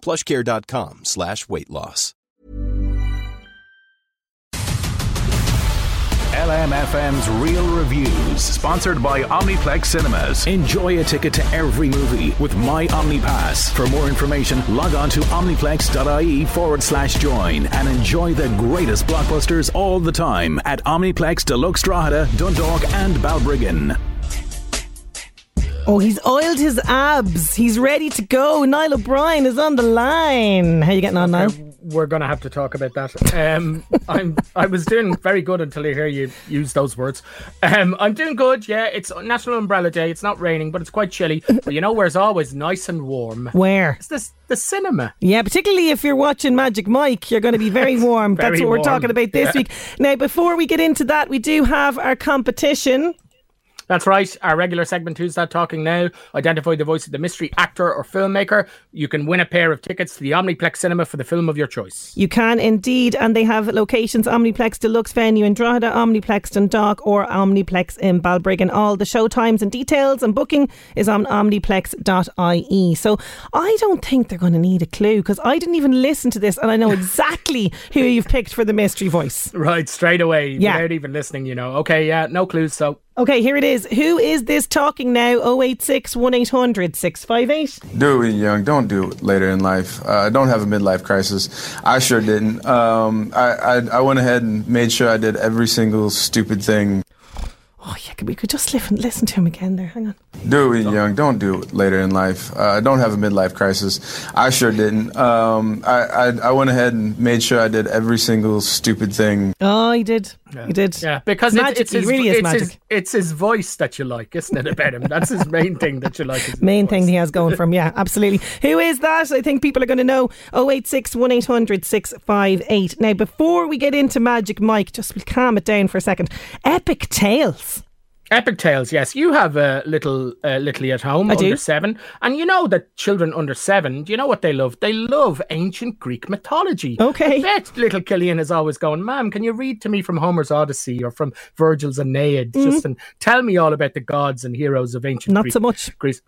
plushcare.com slash weight loss. LMFM's Real Reviews, sponsored by Omniplex Cinemas. Enjoy a ticket to every movie with My OmniPass. For more information, log on to omniplex.ie forward slash join and enjoy the greatest blockbusters all the time at Omniplex Deluxe Drogheda, Dundalk, and Balbriggan. Oh, he's oiled his abs. He's ready to go. Niall O'Brien is on the line. How you getting on, Niall? We're going to have to talk about that. Um, I'm I was doing very good until I hear you use those words. Um, I'm doing good. Yeah, it's National Umbrella Day. It's not raining, but it's quite chilly. But you know where's always nice and warm? Where? It's this the cinema. Yeah, particularly if you're watching Magic Mike, you're going to be very warm. Very That's what we're talking about this Yeah. week. Now, before we get into that, we do have our competition. That's right. Our regular segment, Who's That Talking Now? Identify the voice of the mystery actor or filmmaker. You can win a pair of tickets to the Omniplex Cinema for the film of your choice. You can indeed, and they have locations Omniplex Deluxe venue in Drogheda, Omniplex Dundalk, or Omniplex in Balbriggan. All the show times and details and booking is on omniplex.ie. So I don't think they're going to need a clue because I didn't even listen to this and I know exactly who you've picked for the mystery voice. Right, straight away, Yeah. without even listening, you know. Okay, yeah, no clues. So Okay, here it is. Who is this talking now? 086 1800 658. Do it young. Don't do it later in life. Uh, don't have a midlife crisis. I sure didn't. Um, I, I I went ahead and made sure I did every single stupid thing. Oh, yeah, we could just listen, listen to him again there. Hang on. Do it young. Don't do it later in life. Uh, don't have a midlife crisis. I sure didn't. Um, I, I I went ahead and made sure I did every single stupid thing. Oh, he did. He did. Yeah, because It's it's, magic. it's He his, really is it's magic. His, it's his voice that you like, isn't it? About him, that's his main thing that you like. is his Main voice. thing he has going from, yeah, absolutely. Who is that? I think people are going to know. 086 1800 658. Now, before we get into Magic Mike, just we'll calm it down for a second. Epic Tales. Epic Tales, yes. You have a little uh, Little at home I do. seven, and you know that children under seven, do you know what they love? They love ancient Greek mythology. Okay. I bet little Killian is always going, "Ma'am, can you read to me from Homer's Odyssey or from Virgil's Aeneid, just and tell me all about the gods and heroes of ancient Mm-hmm. Not Greek so much. Greece.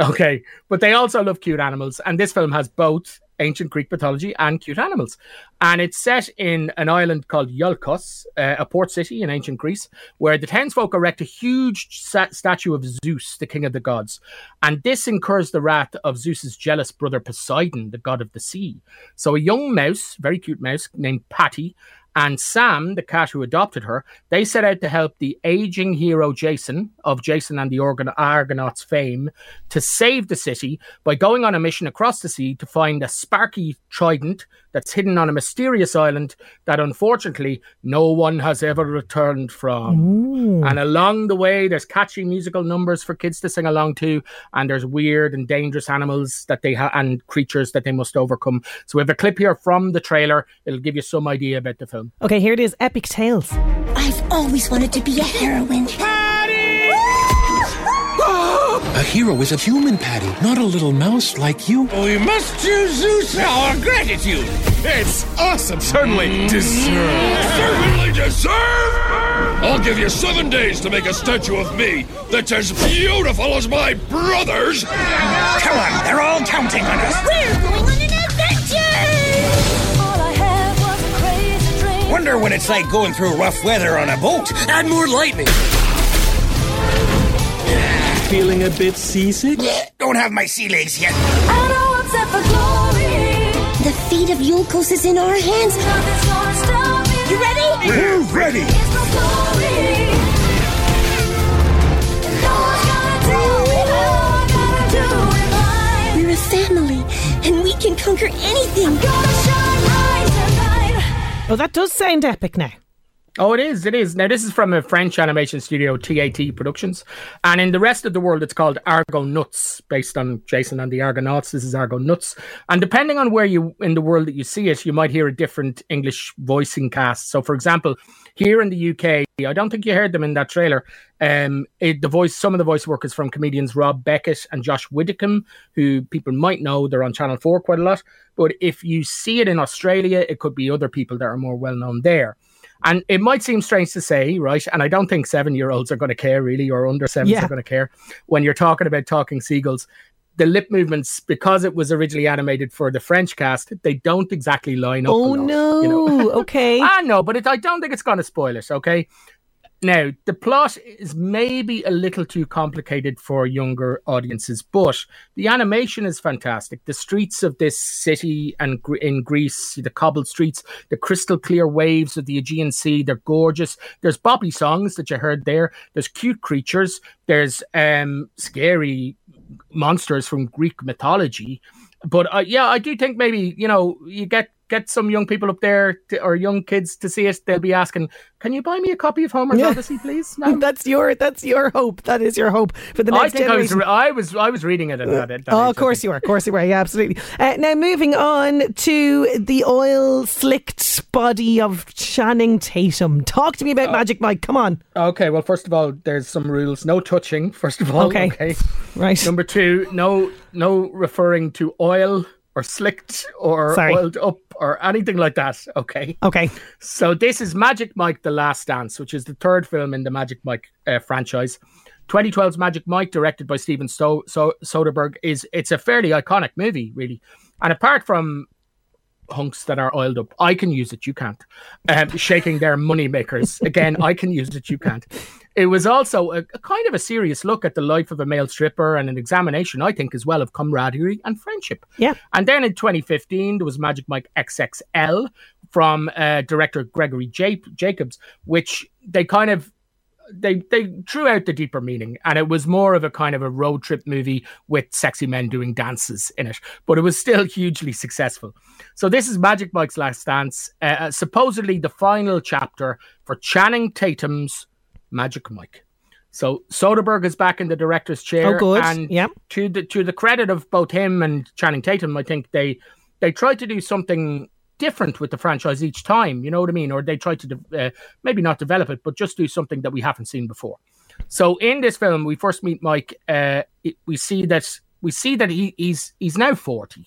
Okay, but they also love cute animals, and this film has both ancient Greek mythology and cute animals. And it's set in an island called Iolkos, uh, a port city in ancient Greece, where the townsfolk erect a huge statue of Zeus, the king of the gods. And this incurs the wrath of Zeus's jealous brother Poseidon, the god of the sea. So a young mouse, very cute mouse named Patty, and Sam, the cat who adopted her, they set out to help the aging hero Jason of Jason and the Orgon- Argonauts fame to save the city by going on a mission across the sea to find a sparky trident that's hidden on a mysterious island that unfortunately no one has ever returned from. And along the way, there's catchy musical numbers for kids to sing along to, and there's weird and dangerous animals that they ha- and creatures that they must overcome. So we have a clip here from the trailer. It'll give you some idea about the film. Okay, here it is Epic Tales. I've always wanted to be a heroine. Patty! A hero is a human, Patty, not a little mouse like you. We must show Zeus our gratitude. It's awesome. Certainly mm. deserve. Certainly deserve. I'll give you seven days to make a statue of me that's as beautiful as my brother's. Come on, they're all counting on us. We're going on Wonder what it's like going through rough weather on a boat. Add more lightning. Feeling a bit seasick? Don't have my sea legs yet. I know I'm set for glory. The fate of Iolkos is in our hands. You ready? We're ready. We're a family, and we can conquer anything. Oh, that does sound epic now. Oh, it is. It is. Now, this is from a French animation studio, TAT Productions. And in the rest of the world, it's called Argonuts, based on Jason and the Argonauts. This is Argonuts. And depending on where you in the world that you see it, you might hear a different English voicing cast. So, for example, here in the UK, I don't think you heard them in that trailer. Um, it, the voice, some of the voice work is from comedians Rob Beckett and Josh Widdicombe, who people might know. They're on Channel 4 quite a lot. But if you see it in Australia, it could be other people that are more well known there. And it might seem strange to say, right? And I don't think seven year olds are going to care really, or under sevens Yeah. are going to care when you're talking about talking seagulls. The lip movements, because it was originally animated for the French cast, they don't exactly line up. Oh lot, no. you know? okay. I know, but it, I don't think it's going to spoil it. Okay. Now, the plot is maybe a little too complicated for younger audiences, but the animation is fantastic. The streets of this city and in Greece, the cobbled streets, the crystal clear waves of the Aegean Sea, they're gorgeous. There's boppy songs that you heard there. There's cute creatures. There's um, scary monsters from Greek mythology. But uh, yeah, I do think maybe you know you get get some young people up there to, or young kids to see it. They'll be asking, "Can you buy me a copy of Homer's Yeah. Odyssey, please?" No. that's your that's your hope. That is your hope for the I next think I was, re- I was I was reading it at that, at that Oh, age, of course you were. Of course you were. Yeah, absolutely. Uh, now, moving on to the oil slicked body of Channing Tatum. Talk to me Uh, about Magic Mike. Come on. Okay, well, first of all, there's some rules: no touching. First of all, Okay. okay. Right. Number two, no no referring to oil or slicked or Sorry. oiled up or anything like that. Okay. Okay. So this is Magic Mike: The Last Dance, which is the third film in the Magic Mike uh, franchise. 2012's Magic Mike, directed by Steven Sto- so- Soderbergh, is it's a fairly iconic movie, really. And apart from hunks that are oiled up, I can use it. You can't. Um, shaking their money makers again. I can use it. You can't. It was also a, a kind of a serious look at the life of a male stripper and an examination, I think, as well of camaraderie and friendship. Yeah. And then in 2015, there was Magic Mike XXL from uh, director Gregory J- Jacobs, which they kind of they they drew out the deeper meaning, and it was more of a kind of a road trip movie with sexy men doing dances in it, but it was still hugely successful. So this is Magic Mike's Last Dance, uh, supposedly the final chapter for Channing Tatum's Magic Mike. So Soderbergh is back in the director's chair. Oh, good. And Yep. to the to the credit of both him and Channing Tatum, I think they they tried to do something different with the franchise each time. You know what I mean? Or they tried to de- uh, maybe not develop it, but just do something that we haven't seen before. So in this film, we first meet Mike. Uh, it- we see that we see that he, he's he's now forty.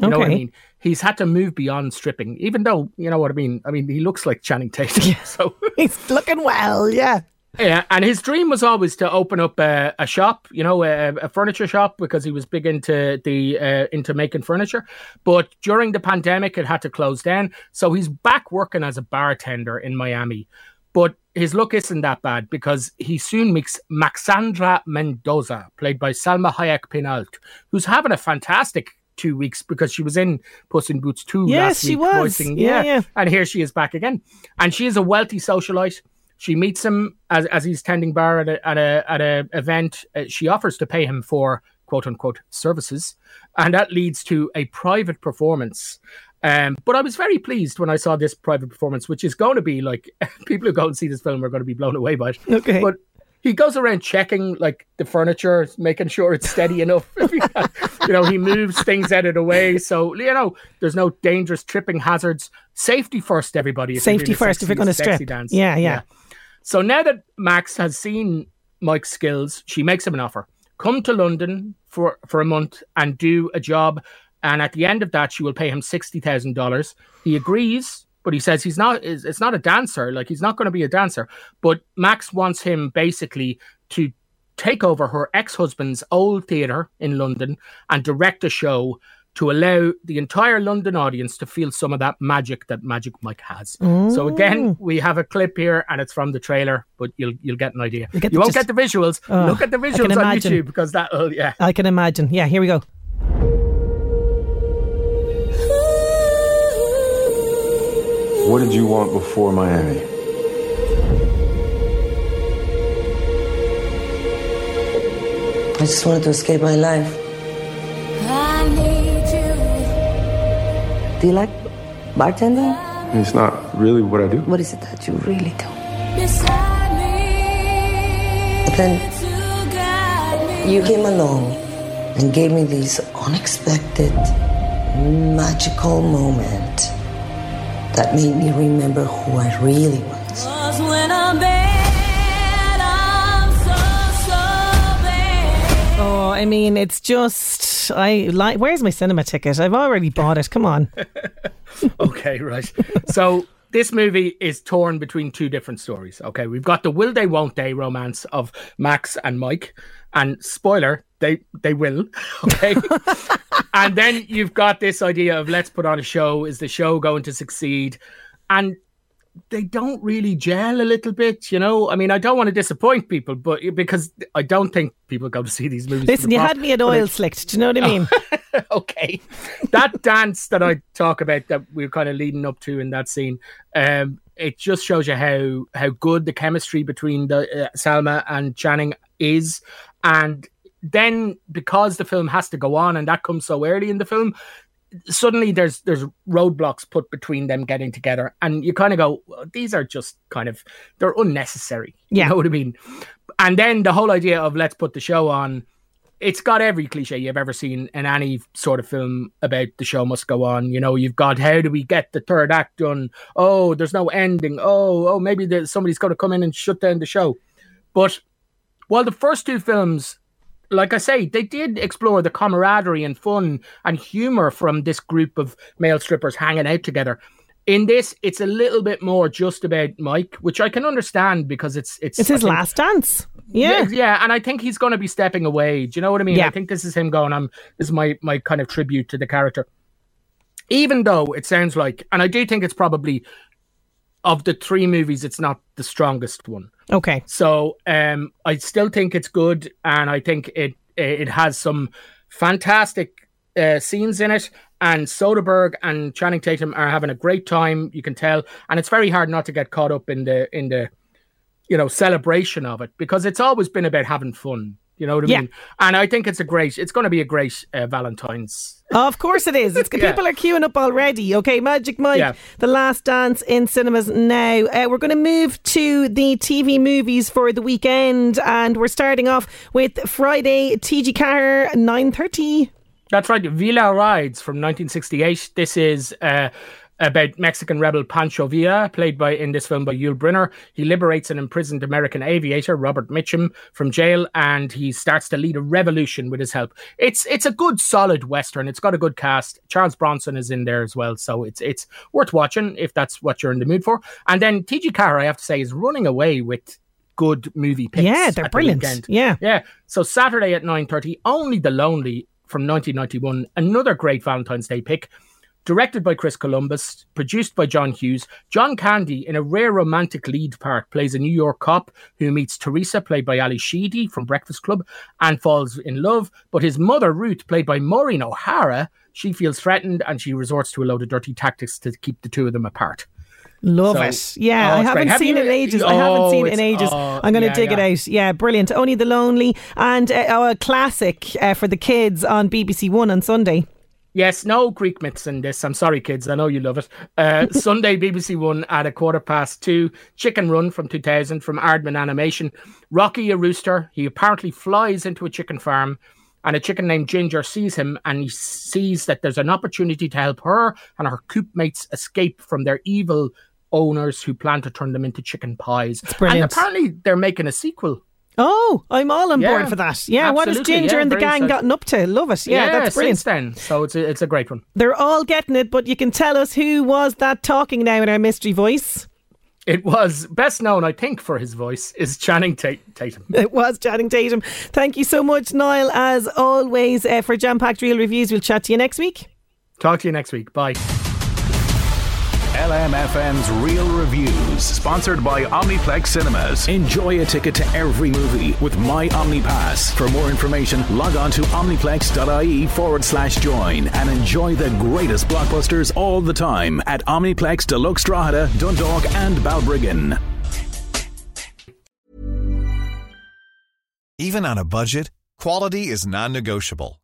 You know what I mean? He's had to move beyond stripping, even though you know what I mean. I mean, he looks like Channing Tatum. So He's looking well. Yeah. Yeah, and his dream was always to open up a, a shop, you know, a, a furniture shop, because he was big into the uh, into making furniture. But during the pandemic, it had to close down, so he's back working as a bartender in Miami. But his luck isn't that bad because he soon meets Maxandra Mendoza, played by Salma Hayek Pinault, who's having a fantastic two weeks because she was in Puss in Boots 2 Yes, last she week. was. voicing- Yeah, yeah. And here she is back again. And she is a wealthy socialite. She meets him as, as he's tending bar at a, at a, at a event. Uh, she offers to pay him for quote unquote services. And that leads to a private performance. Um, but I was very pleased when I saw this private performance, which is going to be like people who go and see this film are going to be blown away by it. Okay. But he goes around checking like the furniture, making sure it's steady enough. you know, he moves things out of the way. So, you know, there's no dangerous tripping hazards. Safety first, everybody. Safety first if you're gonna strip. Dance. Yeah, yeah. So now that Max has seen Mike's skills, she makes him an offer. Come to London for, for a month and do a job. And at the end of that, she will pay him $60,000. He agrees, but he says he's not, it's not a dancer. Like he's not going to be a dancer. But Max wants him basically to take over her ex husband's old theatre in London and direct a show to allow the entire London audience to feel some of that magic that Magic Mike has. So again, we have a clip here, and it's from the trailer, but you'll you'll get an idea. You, get the- won't just- get the visuals. Oh, Look at the visuals on imagine. YouTube because that. Oh yeah. I can imagine. Yeah, here we go. What did you want before Miami? I just wanted to escape my life. Do you like bartending? It's not really what I do. What is it that you really do? But then To guide me. you came along and gave me this unexpected, magical moment that made me remember who I really was. Cause when I'm bad, I'm so, so bad. Oh, I mean, it's just I like. Where's my cinema ticket? I've already bought it. Come on. okay, right. So this movie is torn between two different stories. Okay, we've got the will they won't they romance of Max and Mike, and spoiler, they they will. Okay, and then you've got this idea of let's put on a show. Is the show going to succeed? And they don't really gel a little bit, you know. I mean, I don't want to disappoint people, but because I don't think people go to see these movies. Listen, the you plot, had me at oil it's- slicked. Do you know what I mean? okay. That dance that I talk about that we're kind of leading up to in that scene, um, it just shows you how how good the chemistry between the uh, Salma and Channing is, and then because the film has to go on and that comes so early in the film. Suddenly, there's there's roadblocks put between them getting together, and you kind of go, well, "These are just kind of they're unnecessary." Yeah. You know what I mean? And then the whole idea of let's put the show on it's got every cliche you've ever seen in any sort of film about the show must go on. You know, you've got how do we get the third act done? Oh, there's no ending. Oh, oh, maybe there's somebody's going to come in and shut down the show. But while the first two films, like I say, they did explore the camaraderie and fun and humor from this group of male strippers hanging out together. In this, it's a little bit more just about Mike, which I can understand because it's it's It's his think- last dance. Yeah. yeah, and I think he's going to be stepping away. Do you know what I mean? Yeah. I think this is him going. I'm. This is my my kind of tribute to the character. Even though it sounds like, and I do think it's probably of the three movies, it's not the strongest one. Okay. So um, I still think it's good, and I think it it has some fantastic uh, scenes in it. And Soderbergh and Channing Tatum are having a great time. You can tell, and it's very hard not to get caught up in the in the you know celebration of it because it's always been about having fun. You know what I Yeah. mean? And I think it's a great. It's going to be a great uh, Valentine's. Of course it is. It's Yeah. people are queuing up already. Okay, Magic Mike, Yeah. The Last Dance in cinemas now. Uh, we're going to move to the TV movies for the weekend, and we're starting off with Friday TG Ceathair nine thirty. That's right. Villa Rides from 1968. This is uh, about Mexican rebel Pancho Villa, played by in this film by Yul Brynner. He liberates an imprisoned American aviator, Robert Mitchum, from jail, and he starts to lead a revolution with his help. It's it's a good, solid western. It's got a good cast. Charles Bronson is in there as well, so it's it's worth watching if that's what you're in the mood for. And then T.G. Ceathair, I have to say, is running away with good movie picks. Yeah, they're the brilliant. weekend. Yeah. Yeah. So Saturday at 9.30, Only the Lonely from 1991, another great Valentine's Day pick. Directed by Chris Columbus, produced by John Hughes, John Candy, in a rare romantic lead part, plays a New York cop who meets Teresa, played by Ally Sheedy from Breakfast Club, and falls in love. But his mother, Ruth, played by Maureen O'Hara, she feels threatened and she resorts to a load of dirty tactics to keep the two of them apart. Love So- it. Yeah, Oh, I haven't. Have seen you- it in ages. I haven't Oh, seen it in ages. oh, I'm going to yeah, dig it out. Yeah, brilliant. Only the Lonely and uh, oh, a classic uh, for the kids on BBC One on Sunday. Yes, no Greek myths in this. I'm sorry, kids. I know you love it. Uh, Sunday, BBC One at a quarter past two. Chicken Run from 2000 from Aardman Animation. Rocky, a rooster. He apparently flies into a chicken farm, and a chicken named Ginger sees him, and he sees that there's an opportunity to help her and her coop mates escape from their evil owners who plan to turn them into chicken pies. And apparently, they're making a sequel. Oh, I'm all on board Yeah, for that. Yeah, what has Ginger yeah, and the gang gotten up to? Love it. Yeah, that's brilliant. Since then, so it's a, it's a great one. They're all getting it, but you can tell us who was that talking now in our mystery voice. It was best known, I think, for his voice is Channing Ta- Tatum. It was Channing Tatum. Thank you so much, Niall, as always, uh, for jam packed real reviews. We'll chat to you next week. Talk to you next week. Bye. LMFM's Real Reviews, sponsored by Omniplex Cinemas. Enjoy a ticket to every movie with My OmniPass. For more information, log on to omniplex.ie forward slash join and enjoy the greatest blockbusters all the time at Omniplex Deluxe Drogheda, Dundalk, and Balbriggan. Even on a budget, quality is non-negotiable.